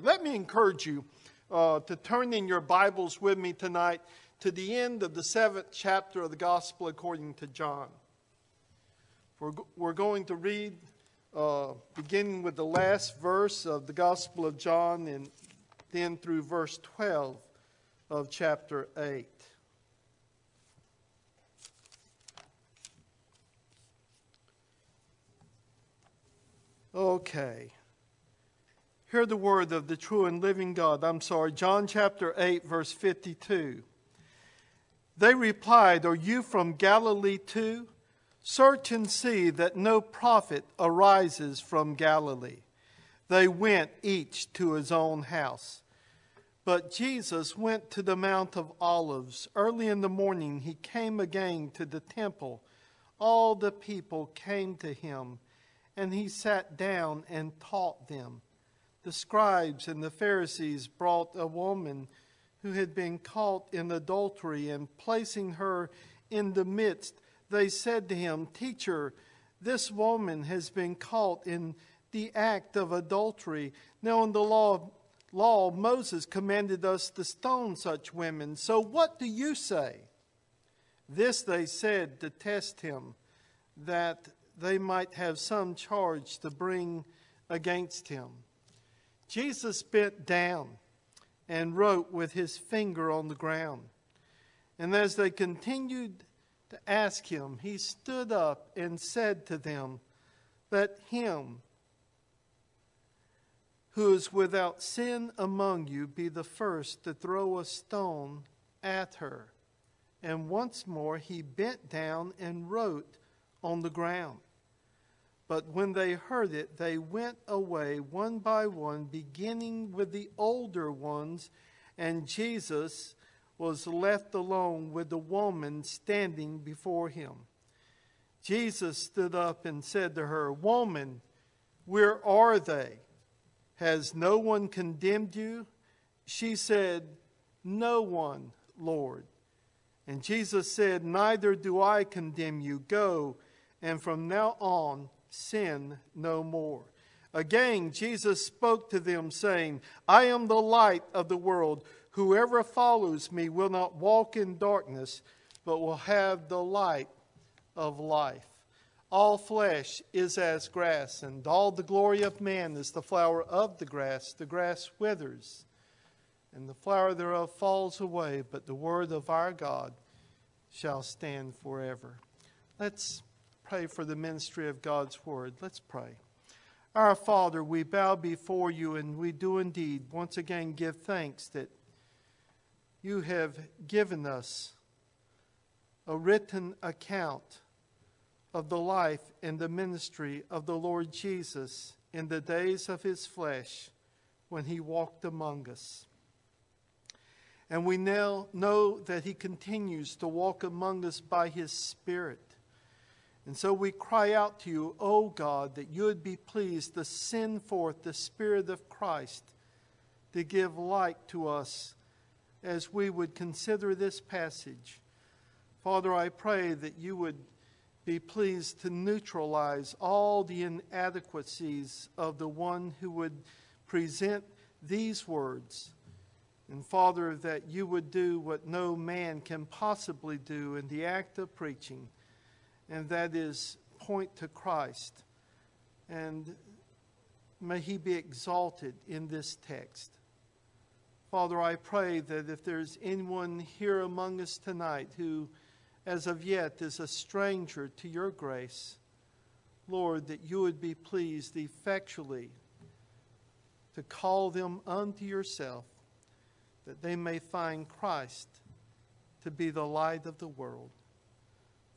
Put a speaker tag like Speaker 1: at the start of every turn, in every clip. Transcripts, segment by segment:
Speaker 1: Let me encourage you uh, to turn in your Bibles with me tonight to the end of the seventh chapter of the Gospel according to John. We're, we're going to read uh, beginning with the last verse of the Gospel of John and then through verse 12 of chapter 8. Okay. Hear the word of the true and living God. I'm sorry, John chapter 8, verse 52. They replied, Are you from Galilee too? Search and see that no prophet arises from Galilee. They went each to his own house. But Jesus went to the Mount of Olives. Early in the morning, he came again to the temple. All the people came to him and he sat down and taught them. The scribes and the Pharisees brought a woman who had been caught in adultery, and placing her in the midst, they said to him, Teacher, this woman has been caught in the act of adultery. Now, in the law, law Moses commanded us to stone such women. So, what do you say? This they said to test him, that they might have some charge to bring against him. Jesus bent down and wrote with his finger on the ground. And as they continued to ask him, he stood up and said to them, Let him who is without sin among you be the first to throw a stone at her. And once more he bent down and wrote on the ground. But when they heard it, they went away one by one, beginning with the older ones, and Jesus was left alone with the woman standing before him. Jesus stood up and said to her, Woman, where are they? Has no one condemned you? She said, No one, Lord. And Jesus said, Neither do I condemn you. Go, and from now on, sin no more. Again, Jesus spoke to them, saying, I am the light of the world. Whoever follows me will not walk in darkness, but will have the light of life. All flesh is as grass, and all the glory of man is the flower of the grass. The grass withers, and the flower thereof falls away, but the word of our God shall stand forever. Let's pray for the ministry of God's word. Let's pray. Our Father, we bow before you and we do indeed once again give thanks that you have given us a written account of the life and the ministry of the Lord Jesus in the days of his flesh when he walked among us. And we now know that he continues to walk among us by his Spirit. And so we cry out to you, O God, that you would be pleased to send forth the Spirit of Christ to give light to us as we would consider this passage. Father, I pray that you would be pleased to neutralize all the inadequacies of the one who would present these words. And Father, that you would do what no man can possibly do in the act of preaching and that is point to Christ. And may he be exalted in this text. Father, I pray that if there's anyone here among us tonight who, as of yet, is a stranger to your grace, Lord, that you would be pleased effectually to call them unto yourself, that they may find Christ to be the light of the world.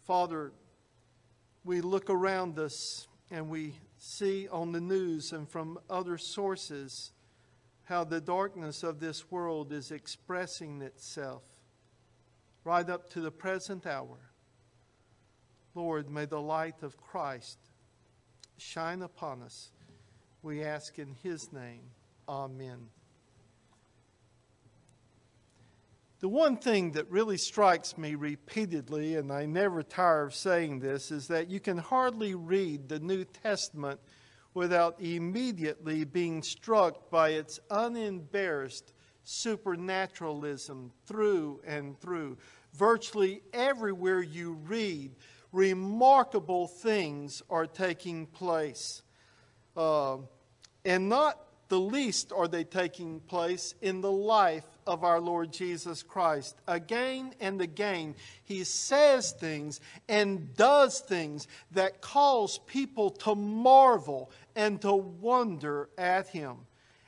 Speaker 1: Father, we look around us and we see on the news and from other sources how the darkness of this world is expressing itself right up to the present hour. Lord, may the light of Christ shine upon us. We ask in His name. Amen. The one thing that really strikes me repeatedly, and I never tire of saying this, is that you can hardly read the New Testament without immediately being struck by its unembarrassed supernaturalism through and through. Virtually everywhere you read, remarkable things are taking place. Uh, and not the least are they taking place in the life of our Lord Jesus Christ. Again and again, he says things and does things that cause people to marvel and to wonder at him.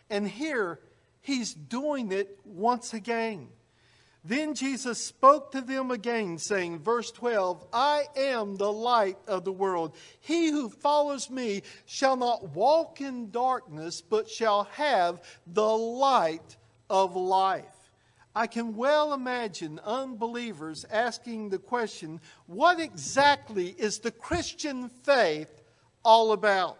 Speaker 1: And here, he's doing it once again. Then Jesus spoke to them again, saying, verse 12, I am the light of the world. He who follows me shall not walk in darkness, but shall have the light of life. I can well imagine unbelievers asking the question, what exactly is the Christian faith all about?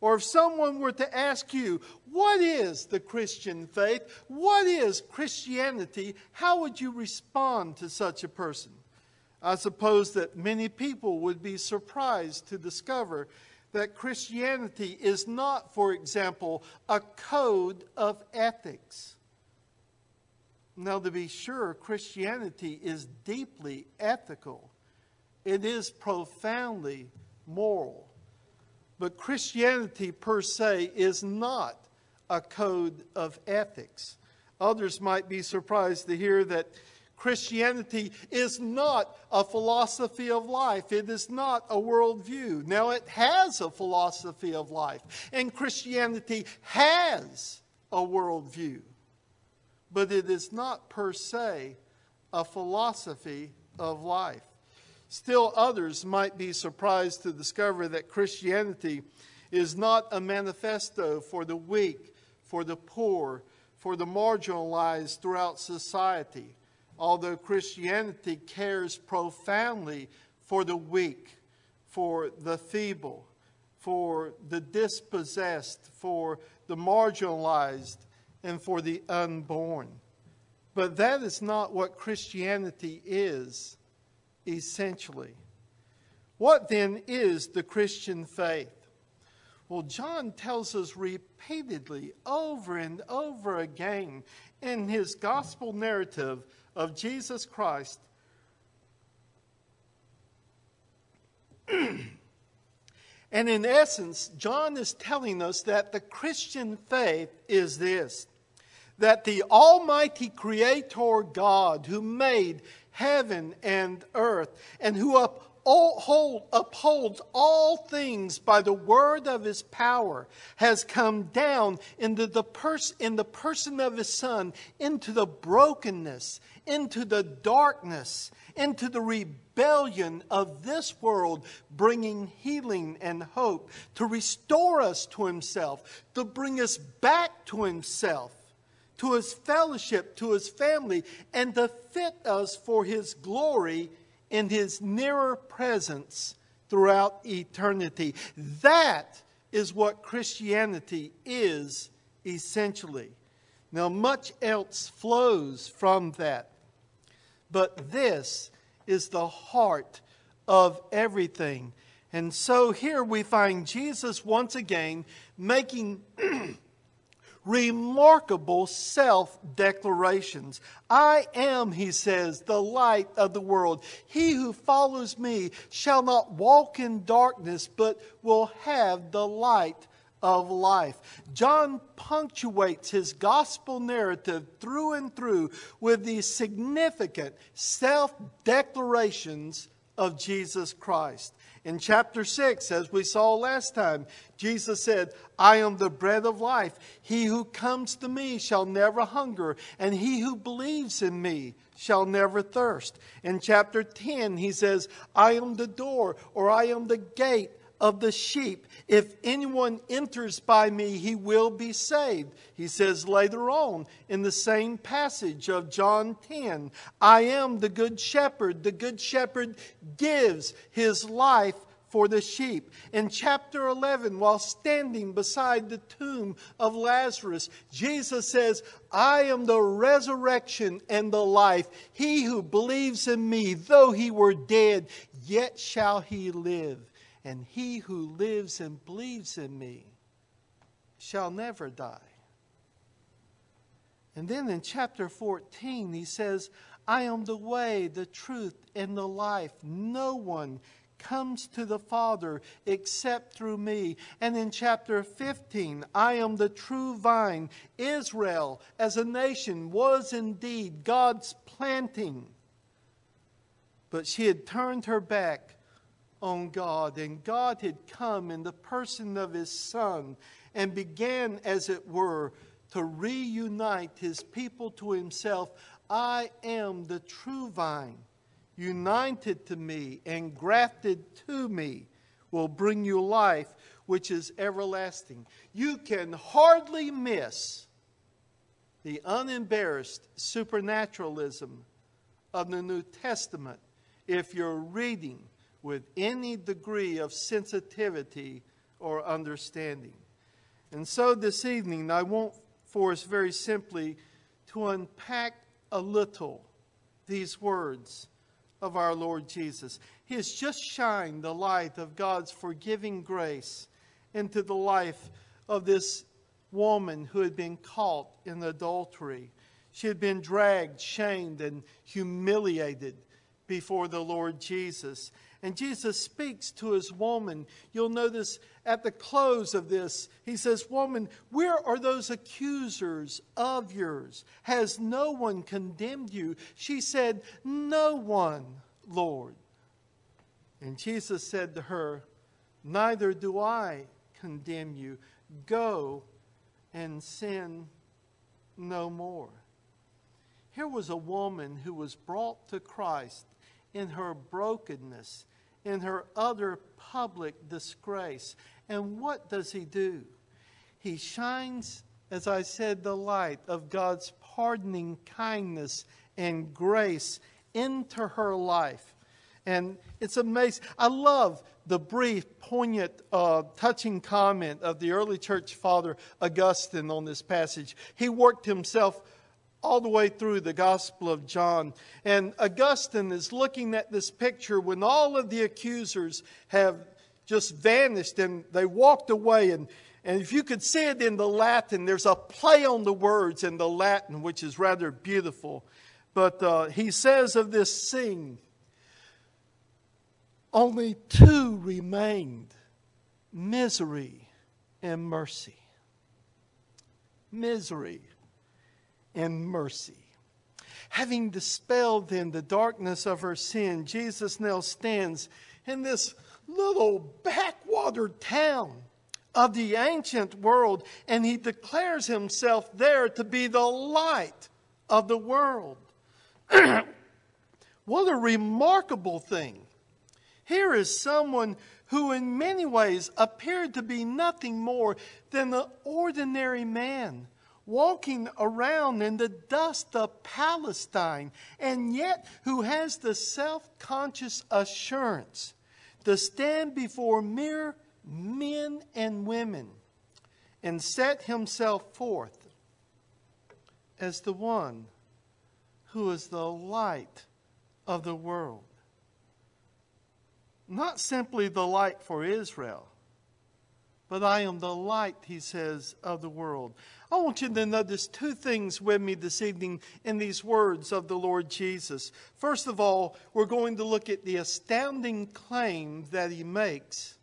Speaker 1: Or if someone were to ask you, what is the Christian faith? What is Christianity? How would you respond to such a person? I suppose that many people would be surprised to discover that Christianity is not, for example, a code of ethics. Now, to be sure, Christianity is deeply ethical, it is profoundly moral. But Christianity per se is not a code of ethics. Others might be surprised to hear that Christianity is not a philosophy of life. It is not a worldview. Now, it has a philosophy of life, and Christianity has a worldview, but it is not per se a philosophy of life. Still, others might be surprised to discover that Christianity is not a manifesto for the weak, for the poor, for the marginalized throughout society, although Christianity cares profoundly for the weak, for the feeble, for the dispossessed, for the marginalized, and for the unborn. But that is not what Christianity is essentially. What then is the Christian faith? Well, John tells us repeatedly, over and over again, in his gospel narrative of Jesus Christ. and in essence, John is telling us that the Christian faith is this that the Almighty Creator God who made heaven and earth, and who uphold, upholds all things by the word of his power, has come down into the pers- in the person of his Son into the brokenness, into the darkness, into the rebellion of this world, bringing healing and hope, to restore us to himself, to bring us back to himself to his fellowship, to his family, and to fit us for his glory in his nearer presence throughout eternity. That is what Christianity is essentially. Now, much else flows from that, but this is the heart of everything. And so here we find Jesus once again making remarkable self declarations. I am, he says, the light of the world. He who follows me shall not walk in darkness, but will have the light of life. John punctuates his gospel narrative through and through with these significant self declarations of Jesus Christ. In chapter 6, as we saw last time, Jesus said, I am the bread of life. He who comes to me shall never hunger, and he who believes in me shall never thirst. In chapter 10, he says, I am the door, or I am the gate of the sheep. If anyone enters by me, he will be saved. He says later on in the same passage of John 10 I am the good shepherd. The good shepherd gives his life for the sheep. In chapter 11, while standing beside the tomb of Lazarus, Jesus says, I am the resurrection and the life. He who believes in me, though he were dead, yet shall he live. And he who lives and believes in me shall never die. And then in chapter 14, he says, I am the way, the truth, and the life. No one comes to the Father except through me. And in chapter 15, I am the true vine. Israel, as a nation, was indeed God's planting. But she had turned her back on God, and God had come in the person of his Son and began, as it were, to reunite his people to himself. I am the true vine. United to me and grafted to me will bring you life which is everlasting. You can hardly miss the unembarrassed supernaturalism of the New Testament if you're reading with any degree of sensitivity or understanding. And so this evening, I want for us very simply to unpack a little these words of our Lord Jesus. He has just shined the light of God's forgiving grace into the life of this woman who had been caught in adultery. She had been dragged, shamed, and humiliated before the Lord Jesus. And Jesus speaks to his woman. You'll notice at the close of this, he says, Woman, where are those accusers of yours? Has no one condemned you? She said, No one, Lord. And Jesus said to her, Neither do I condemn you. Go and sin no more. Here was a woman who was brought to Christ in her brokenness in her utter public disgrace. And what does he do? He shines, as I said, the light of God's pardoning kindness and grace into her life. And it's amazing. I love the brief, poignant, uh, touching comment of the early church father Augustine on this passage. He worked himself all the way through the Gospel of John. And Augustine is looking at this picture when all of the accusers have just vanished and they walked away. And, and if you could see it in the Latin, there's a play on the words in the Latin, which is rather beautiful. But uh, he says of this scene, only two remained misery and mercy. Misery and mercy. Having dispelled then the darkness of her sin, Jesus now stands in this little backwater town of the ancient world, and he declares himself there to be the light of the world. what a remarkable thing. Here is someone who, in many ways, appeared to be nothing more than an ordinary man walking around in the dust of Palestine, and yet who has the self conscious assurance to stand before mere men and women and set himself forth as the one who is the light of the world. Not simply the light for Israel, but I am the light, he says, of the world. I want you to notice two things with me this evening in these words of the Lord Jesus. First of all, we're going to look at the astounding claim that he makes,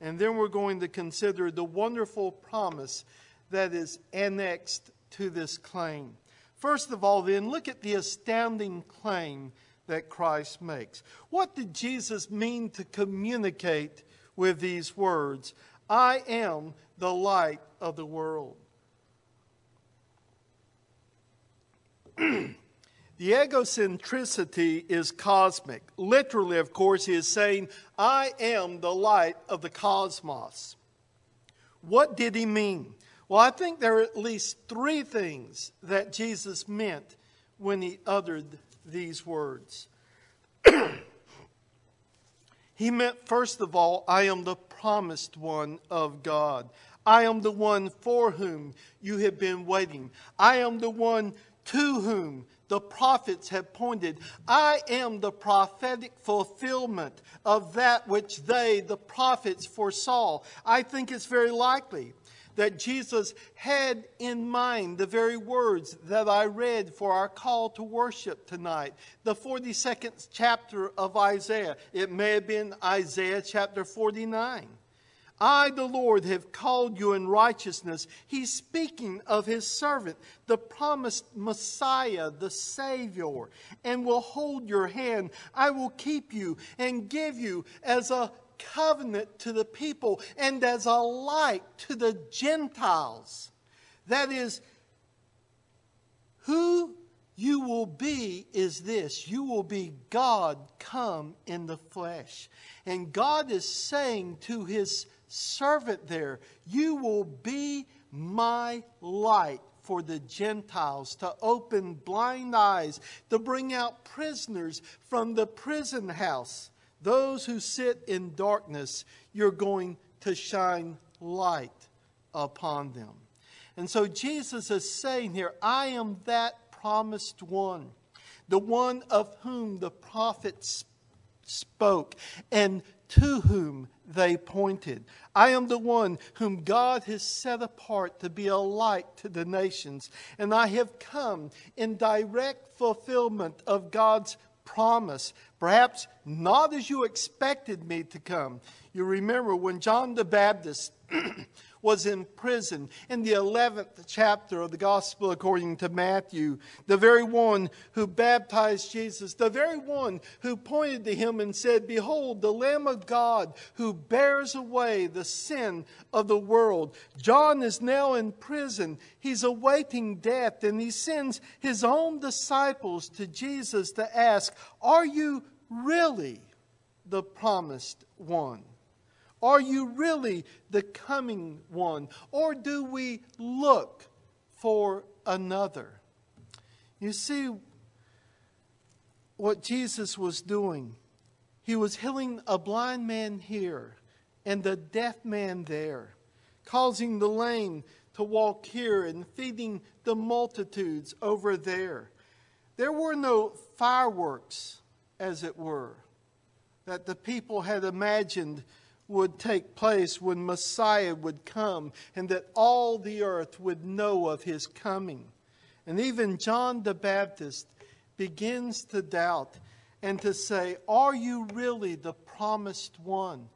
Speaker 1: and then we're going to consider the wonderful promise that is annexed to this claim. First of all, then, look at the astounding claim that Christ makes. What did Jesus mean to communicate with these words? I am the light of the world. the egocentricity is cosmic. Literally, of course, he is saying, I am the light of the cosmos. What did he mean? Well, I think there are at least three things that Jesus meant when he uttered these words. he meant, first of all, I am the promised one of God. I am the one for whom you have been waiting. I am the one to whom the prophets have pointed. I am the prophetic fulfillment of that which they, the prophets, foresaw. I think it's very likely that Jesus had in mind the very words that I read for our call to worship tonight. The 42nd chapter of Isaiah. It may have been Isaiah chapter 49. I, the Lord, have called you in righteousness. He's speaking of his servant, the promised Messiah, the Savior, and will hold your hand. I will keep you and give you as a covenant to the people and as a light to the Gentiles. That is, who you will be is this you will be God come in the flesh. And God is saying to his servant there, You will be my light for the Gentiles, to open blind eyes, to bring out prisoners from the prison house. Those who sit in darkness, you're going to shine light upon them. And so Jesus is saying here, I am that promised one, the one of whom the prophets spoke, and to whom they pointed. I am the one whom God has set apart to be a light to the nations, and I have come in direct fulfillment of God's promise, perhaps not as you expected me to come. You remember when John the Baptist was in prison in the 11th chapter of the Gospel according to Matthew. The very one who baptized Jesus, the very one who pointed to him and said, Behold, the Lamb of God who bears away the sin of the world. John is now in prison. He's awaiting death, and he sends his own disciples to Jesus to ask, Are you really the promised one? Are you really the coming one? Or do we look for another? You see what Jesus was doing. He was healing a blind man here and a deaf man there, causing the lame to walk here and feeding the multitudes over there. There were no fireworks, as it were, that the people had imagined would take place when Messiah would come and that all the earth would know of his coming. And even John the Baptist begins to doubt and to say, Are you really the promised one?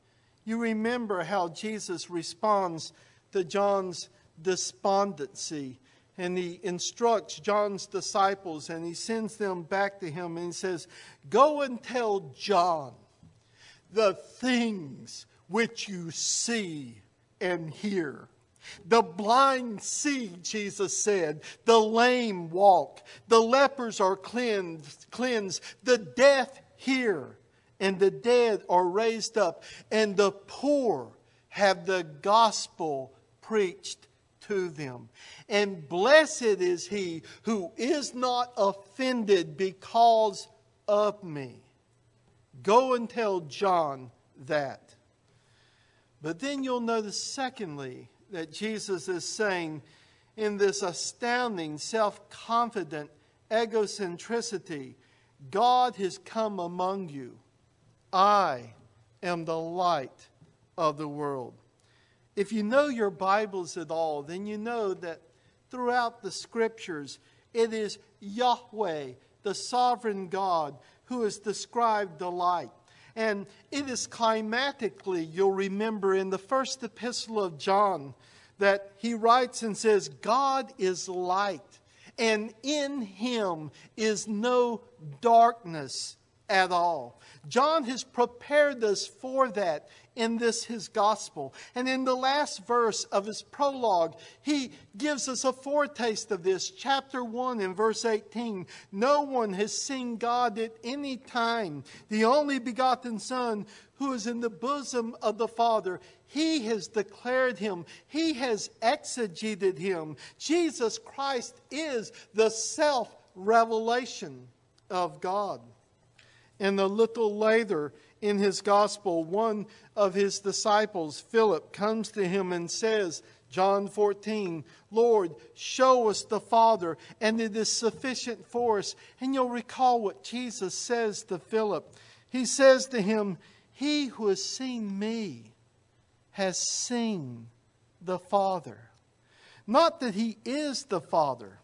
Speaker 1: You remember how Jesus responds to John's despondency. And he instructs John's disciples and he sends them back to him and he says, Go and tell John the things which you see and hear. The blind see, Jesus said. The lame walk. The lepers are cleansed, cleansed. The deaf hear. And the dead are raised up. And the poor have the gospel preached to them. And blessed is he who is not offended because of me. Go and tell John that. But then you'll notice, secondly, that Jesus is saying in this astounding, self confident egocentricity God has come among you. I am the light of the world. If you know your Bibles at all, then you know that throughout the scriptures, it is Yahweh, the sovereign God, who has described the light. And it is climatically, you'll remember in the first epistle of John, that he writes and says, God is light, and in him is no darkness at all. John has prepared us for that in this his gospel. And in the last verse of his prologue, he gives us a foretaste of this. Chapter 1 in verse 18 No one has seen God at any time. The only begotten Son who is in the bosom of the Father. He has declared him, He has exegeted him. Jesus Christ is the self revelation of God. And a little later in his gospel, one of his disciples, Philip, comes to him and says, John 14, Lord, show us the Father, and it is sufficient for us. And you'll recall what Jesus says to Philip. He says to him, He who has seen me has seen the Father. Not that he is the Father,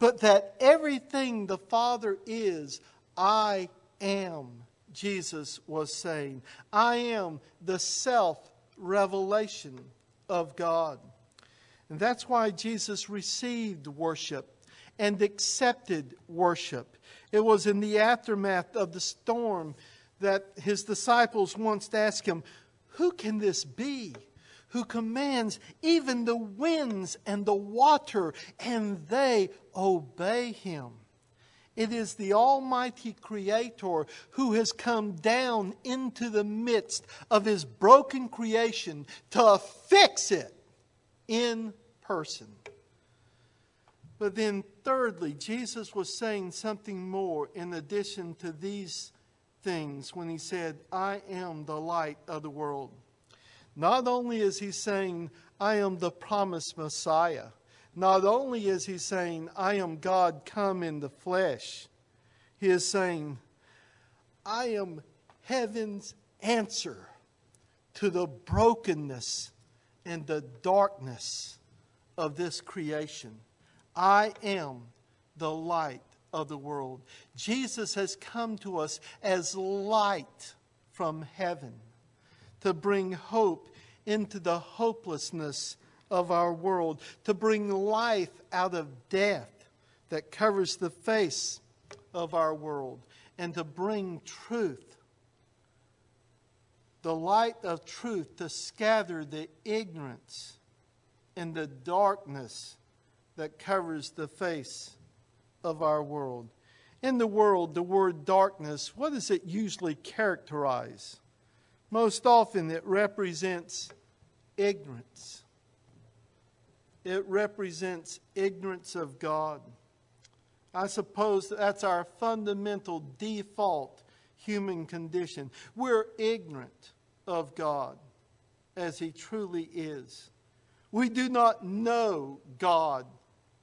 Speaker 1: but that everything the Father is, I am, Jesus was saying. I am the self revelation of God. And that's why Jesus received worship and accepted worship. It was in the aftermath of the storm that his disciples once asked him, Who can this be? Who commands even the winds and the water, and they obey him. It is the Almighty Creator who has come down into the midst of His broken creation to fix it in person. But then, thirdly, Jesus was saying something more in addition to these things when He said, I am the light of the world. Not only is He saying, I am the promised Messiah, not only is He saying, I am God come in the flesh, He is saying, I am heaven's answer to the brokenness and the darkness of this creation. I am the light of the world. Jesus has come to us as light from heaven to bring hope into the hopelessness of our world, to bring life out of death that covers the face of our world, and to bring truth, the light of truth, to scatter the ignorance and the darkness that covers the face of our world. In the world, the word darkness, what does it usually characterize? Most often, it represents ignorance. It represents ignorance of God. I suppose that's our fundamental default human condition. We're ignorant of God as He truly is. We do not know God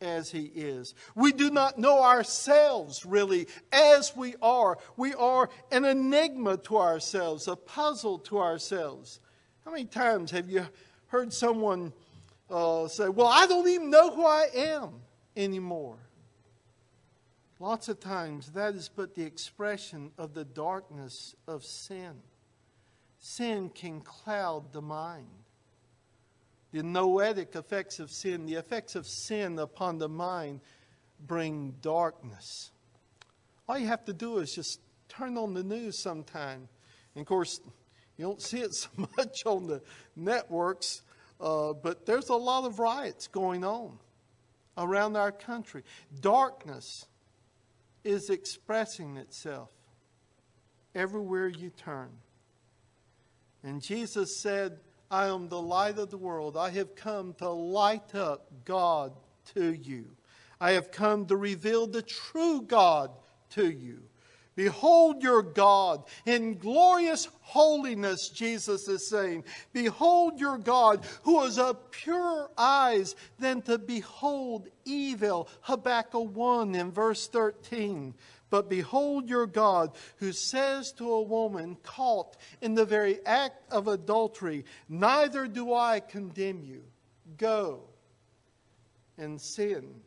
Speaker 1: as He is. We do not know ourselves really as we are. We are an enigma to ourselves, a puzzle to ourselves. How many times have you heard someone uh, say, Well, I don't even know who I am anymore? Lots of times that is but the expression of the darkness of sin. Sin can cloud the mind the noetic effects of sin, the effects of sin upon the mind, bring darkness. All you have to do is just turn on the news sometime. And of course, you don't see it so much on the networks, uh, but there's a lot of riots going on around our country. Darkness is expressing itself everywhere you turn. And Jesus said, I am the light of the world. I have come to light up God to you. I have come to reveal the true God to you. Behold your God in glorious holiness, Jesus is saying. Behold your God who is of purer eyes than to behold evil. Habakkuk 1 in verse 13. But behold your God, who says to a woman caught in the very act of adultery, Neither do I condemn you. Go and sin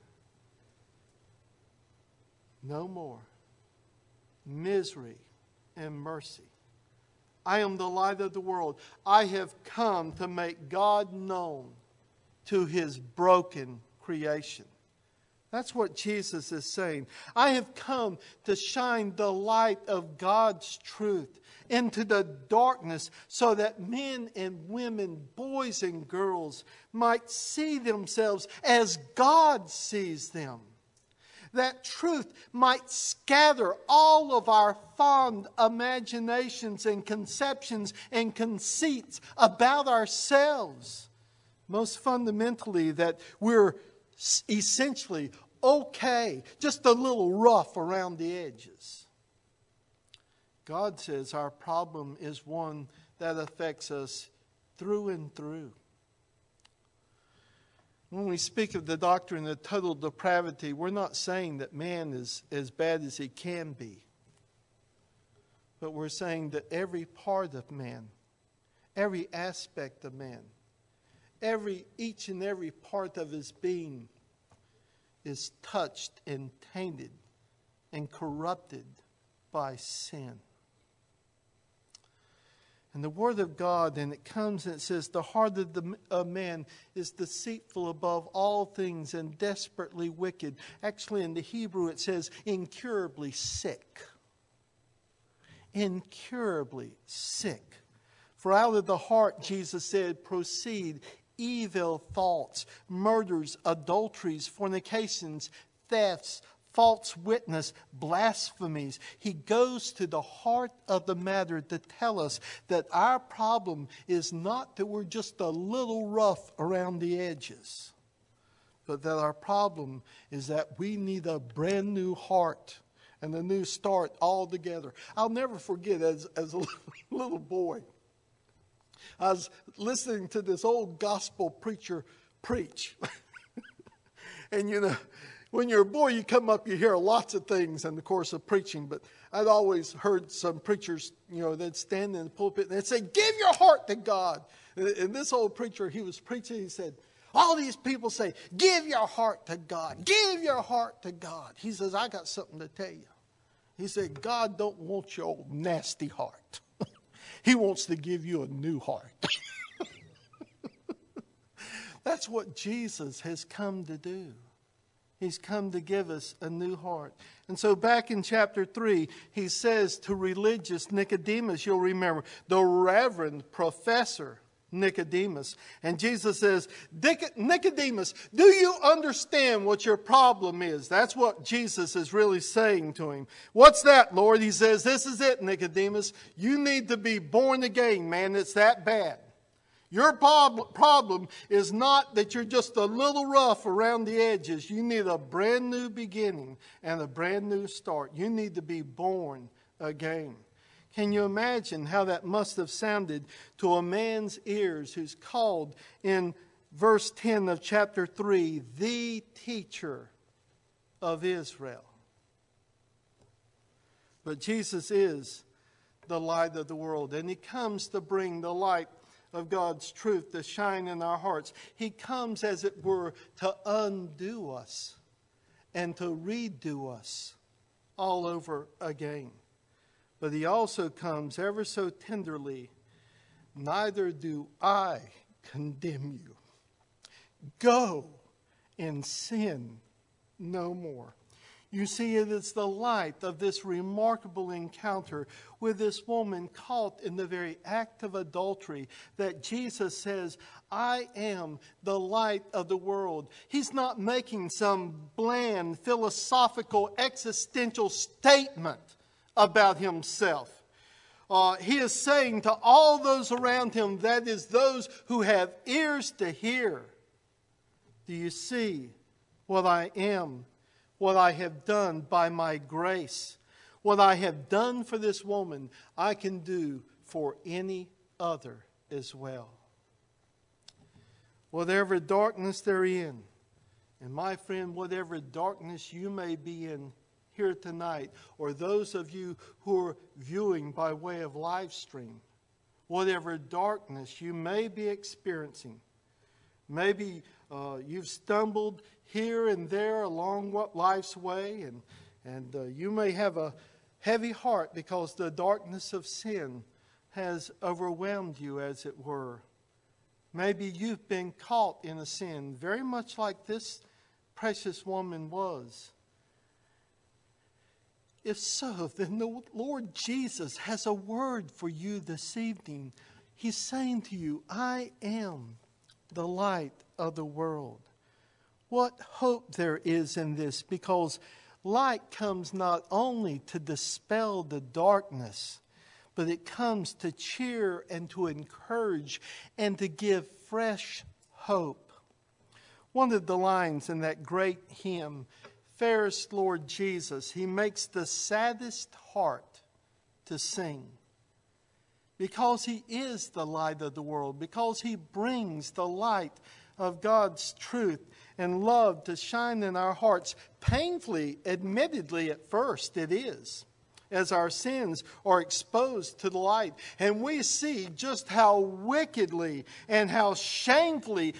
Speaker 1: no more. Misery and mercy. I am the light of the world. I have come to make God known to his broken creation. That's what Jesus is saying. I have come to shine the light of God's truth into the darkness so that men and women, boys and girls, might see themselves as God sees them. That truth might scatter all of our fond imaginations and conceptions and conceits about ourselves. Most fundamentally, that we're essentially okay, just a little rough around the edges. God says our problem is one that affects us through and through. When we speak of the doctrine of total depravity, we're not saying that man is as bad as he can be. But we're saying that every part of man, every aspect of man, every each and every part of his being is touched and tainted and corrupted by sin. And the Word of God, and it comes and it says, The heart of the of man is deceitful above all things and desperately wicked. Actually, in the Hebrew, it says, incurably sick. Incurably sick. For out of the heart, Jesus said, proceed evil thoughts, murders, adulteries, fornications, thefts, false witness, blasphemies. He goes to the heart of the matter to tell us that our problem is not that we're just a little rough around the edges, but that our problem is that we need a brand new heart and a new start altogether. I'll never forget as, as a little boy. I was listening to this old gospel preacher preach. and you know, when you're a boy, you come up, you hear lots of things in the course of preaching, but I'd always heard some preachers, you know, they'd stand in the pulpit and they'd say, Give your heart to God. And this old preacher, he was preaching, he said, All these people say, Give your heart to God. Give your heart to God. He says, I got something to tell you. He said, God don't want your old nasty heart. he wants to give you a new heart. That's what Jesus has come to do. He's come to give us a new heart. And so, back in chapter 3, he says to religious Nicodemus, you'll remember, the reverend professor Nicodemus. And Jesus says, Nicodemus, do you understand what your problem is? That's what Jesus is really saying to him. What's that, Lord? He says, This is it, Nicodemus. You need to be born again, man. It's that bad. Your problem is not that you're just a little rough around the edges. You need a brand new beginning and a brand new start. You need to be born again. Can you imagine how that must have sounded to a man's ears who's called in verse 10 of chapter 3 the teacher of Israel? But Jesus is the light of the world, and he comes to bring the light of God's truth to shine in our hearts. He comes, as it were, to undo us and to redo us all over again. But He also comes ever so tenderly Neither do I condemn you. Go and sin no more. You see, it is the light of this remarkable encounter with this woman caught in the very act of adultery that Jesus says, I am the light of the world. He's not making some bland, philosophical, existential statement about himself. Uh, he is saying to all those around him, that is, those who have ears to hear, Do you see what I am? What I have done by my grace. What I have done for this woman, I can do for any other as well. Whatever darkness they're in, and my friend, whatever darkness you may be in here tonight, or those of you who are viewing by way of live stream, whatever darkness you may be experiencing, maybe uh, you've stumbled here and there along what life's way, and, and uh, you may have a heavy heart because the darkness of sin has overwhelmed you, as it were. Maybe you've been caught in a sin, very much like this precious woman was. If so, then the Lord Jesus has a word for you this evening. He's saying to you, I am the light of the world. What hope there is in this because light comes not only to dispel the darkness, but it comes to cheer and to encourage and to give fresh hope. One of the lines in that great hymn, Fairest Lord Jesus, he makes the saddest heart to sing because he is the light of the world, because he brings the light of God's truth and love to shine in our hearts. Painfully, admittedly, at first, it is, as our sins are exposed to the light. And we see just how wickedly and how shamefully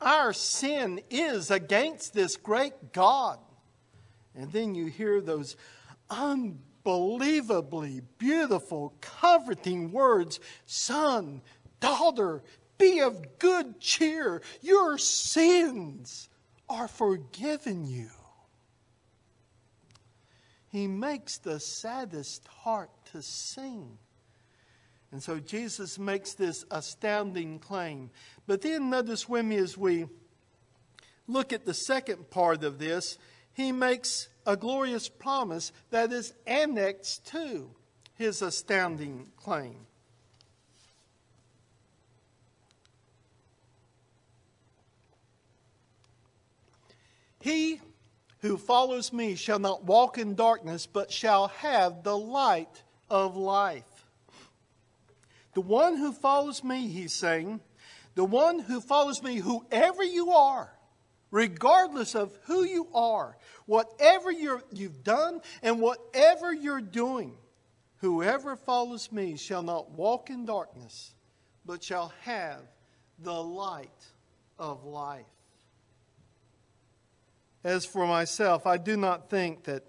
Speaker 1: our sin is against this great God. And then you hear those unbelievably beautiful, comforting words Son, daughter, be of good cheer. Your sins are forgiven you. He makes the saddest heart to sing. And so Jesus makes this astounding claim. But then notice with me as we look at the second part of this, he makes a glorious promise that is annexed to his astounding claim. He who follows me shall not walk in darkness, but shall have the light of life. The one who follows me, he's saying, the one who follows me, whoever you are, regardless of who you are, whatever you have done, and whatever you're doing, whoever follows me shall not walk in darkness, but shall have the light of life. As for myself, I do not think that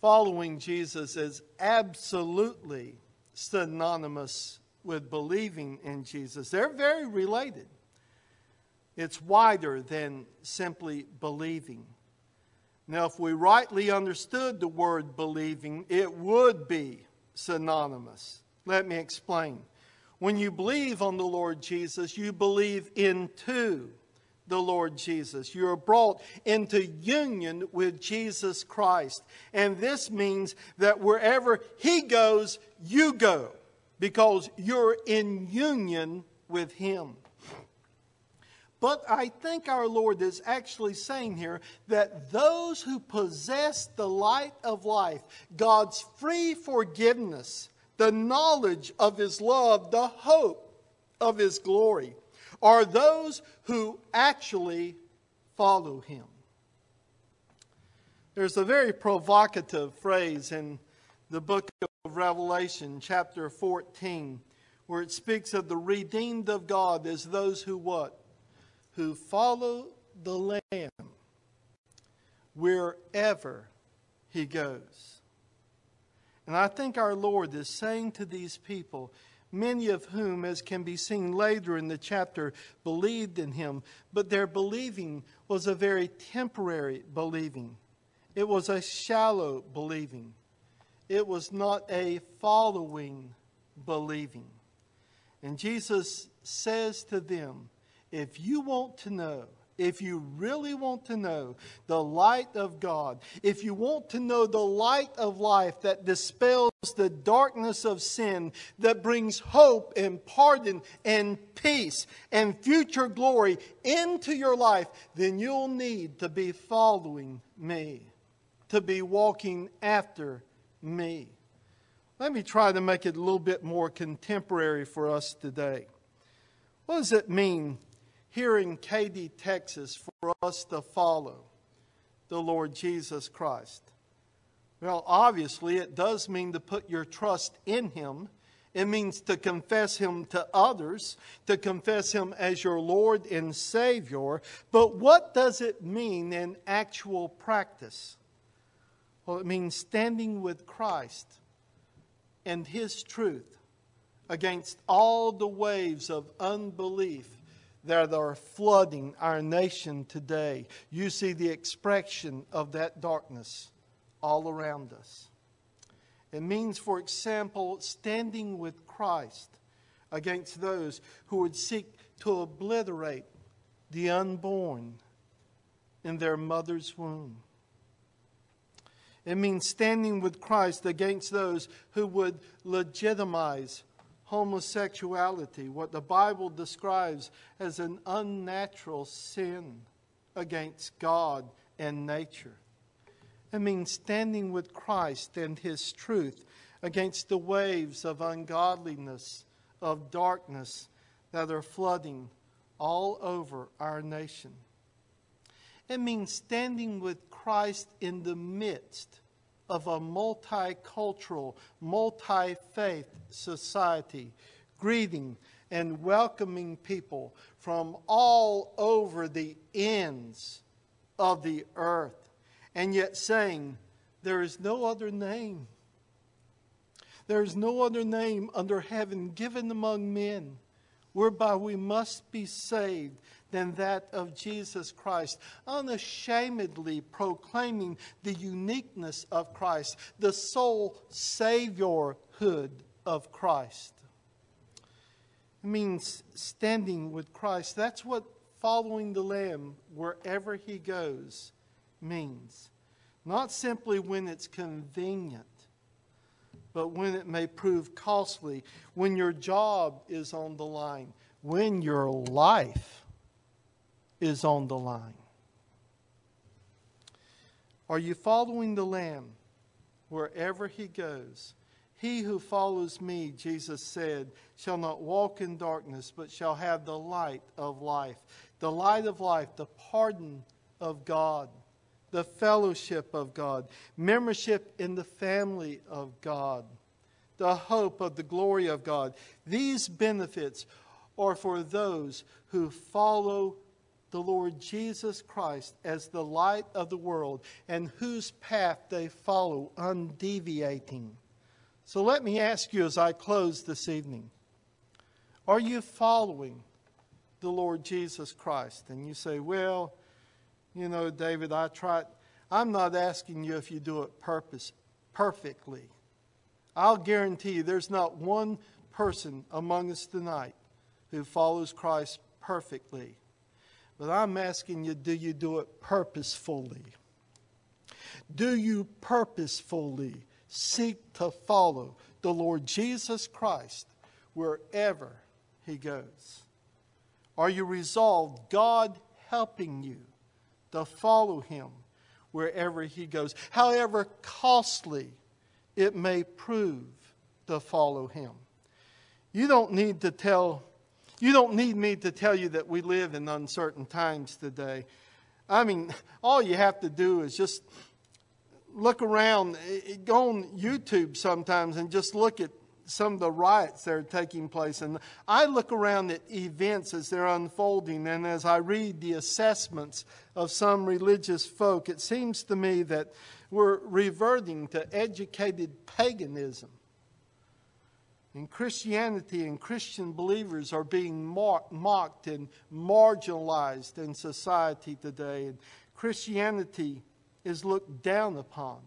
Speaker 1: following Jesus is absolutely synonymous with believing in Jesus. They're very related. It's wider than simply believing. Now, if we rightly understood the word believing, it would be synonymous. Let me explain. When you believe on the Lord Jesus, you believe into the Lord Jesus. You are brought into union with Jesus Christ. And this means that wherever He goes, you go because you're in union with Him. But I think our Lord is actually saying here that those who possess the light of life, God's free forgiveness, the knowledge of His love, the hope of His glory, are those who actually follow him. There's a very provocative phrase in the book of Revelation, chapter 14, where it speaks of the redeemed of God as those who what? Who follow the Lamb wherever he goes. And I think our Lord is saying to these people, many of whom, as can be seen later in the chapter, believed in him. But their believing was a very temporary believing, it was a shallow believing, it was not a following believing. And Jesus says to them, If you want to know, if you really want to know the light of God, if you want to know the light of life that dispels the darkness of sin, that brings hope and pardon and peace and future glory into your life, then you'll need to be following me, to be walking after me. Let me try to make it a little bit more contemporary for us today. What does it mean here in Katy, Texas, for us to follow the Lord Jesus Christ? Well, obviously, it does mean to put your trust in Him. It means to confess Him to others, to confess Him as your Lord and Savior. But what does it mean in actual practice? Well, it means standing with Christ and His truth against all the waves of unbelief that are flooding our nation today. You see the expression of that darkness all around us. It means, for example, standing with Christ against those who would seek to obliterate the unborn in their mother's womb. It means standing with Christ against those who would legitimize homosexuality, what the Bible describes as an unnatural sin against God and nature. It means standing with Christ and His truth against the waves of ungodliness, of darkness that are flooding all over our nation. It means standing with Christ in the midst of a multicultural, multi faith society, greeting and welcoming people from all over the ends of the earth, and yet saying, There is no other name. There is no other name under heaven given among men whereby we must be saved than that of Jesus Christ, unashamedly proclaiming the uniqueness of Christ, the sole Saviorhood of Christ. It means standing with Christ. That's what following the Lamb wherever he goes means. Not simply when it's convenient, but when it may prove costly, when your job is on the line, when your life is on the line. Are you following the Lamb wherever he goes? He who follows me, Jesus said, shall not walk in darkness, but shall have the light of life. The light of life, the pardon of God, the fellowship of God, membership in the family of God, the hope of the glory of God. These benefits are for those who follow the Lord Jesus Christ as the light of the world and whose path they follow undeviating. So let me ask you as I close this evening are you following the Lord Jesus Christ? And you say, well, you know, David, I tried. I'm not asking you if you do it purpose, perfectly. I'll guarantee you there's not one person among us tonight who follows Christ perfectly. But I'm asking you, do you do it purposefully? Do you purposefully seek to follow the Lord Jesus Christ wherever he goes? Are you resolved, God helping you to follow him wherever he goes, however costly it may prove to follow him? You don't need to tell you don't need me to tell you that we live in uncertain times today. I mean, all you have to do is just look around, eh, go on YouTube sometimes and just look at some of the riots that are taking place. And I look around at events as they're unfolding, and as I read the assessments of some religious folk, it seems to me that we're reverting to educated paganism. And Christianity and Christian believers are being mocked and marginalized in society today. And Christianity is looked down upon.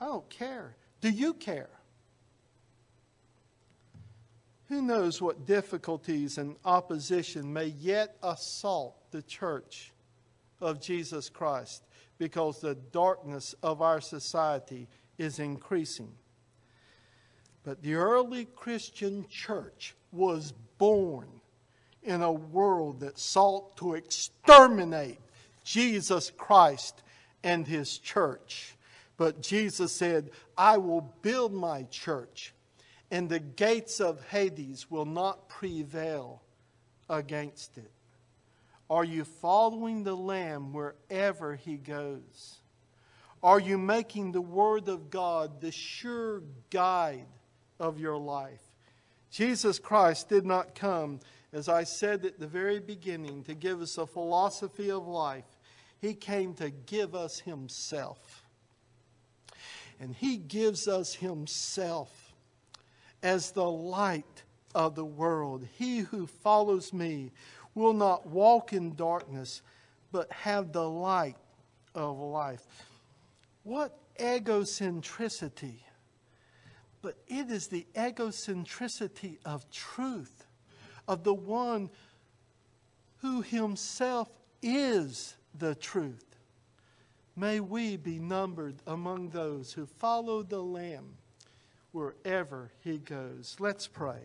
Speaker 1: I don't care. Do you care? Who knows what difficulties and opposition may yet assault the church of Jesus Christ because the darkness of our society is increasing. But the early Christian church was born in a world that sought to exterminate Jesus Christ and his church. But Jesus said, I will build my church, and the gates of Hades will not prevail against it. Are you following the Lamb wherever he goes? Are you making the Word of God the sure guide of your life. Jesus Christ did not come, as I said at the very beginning, to give us a philosophy of life. He came to give us Himself. And He gives us Himself as the light of the world. He who follows me will not walk in darkness, but have the light of life. What egocentricity but it is the egocentricity of truth, of the one who himself is the truth. May we be numbered among those who follow the Lamb wherever he goes. Let's pray.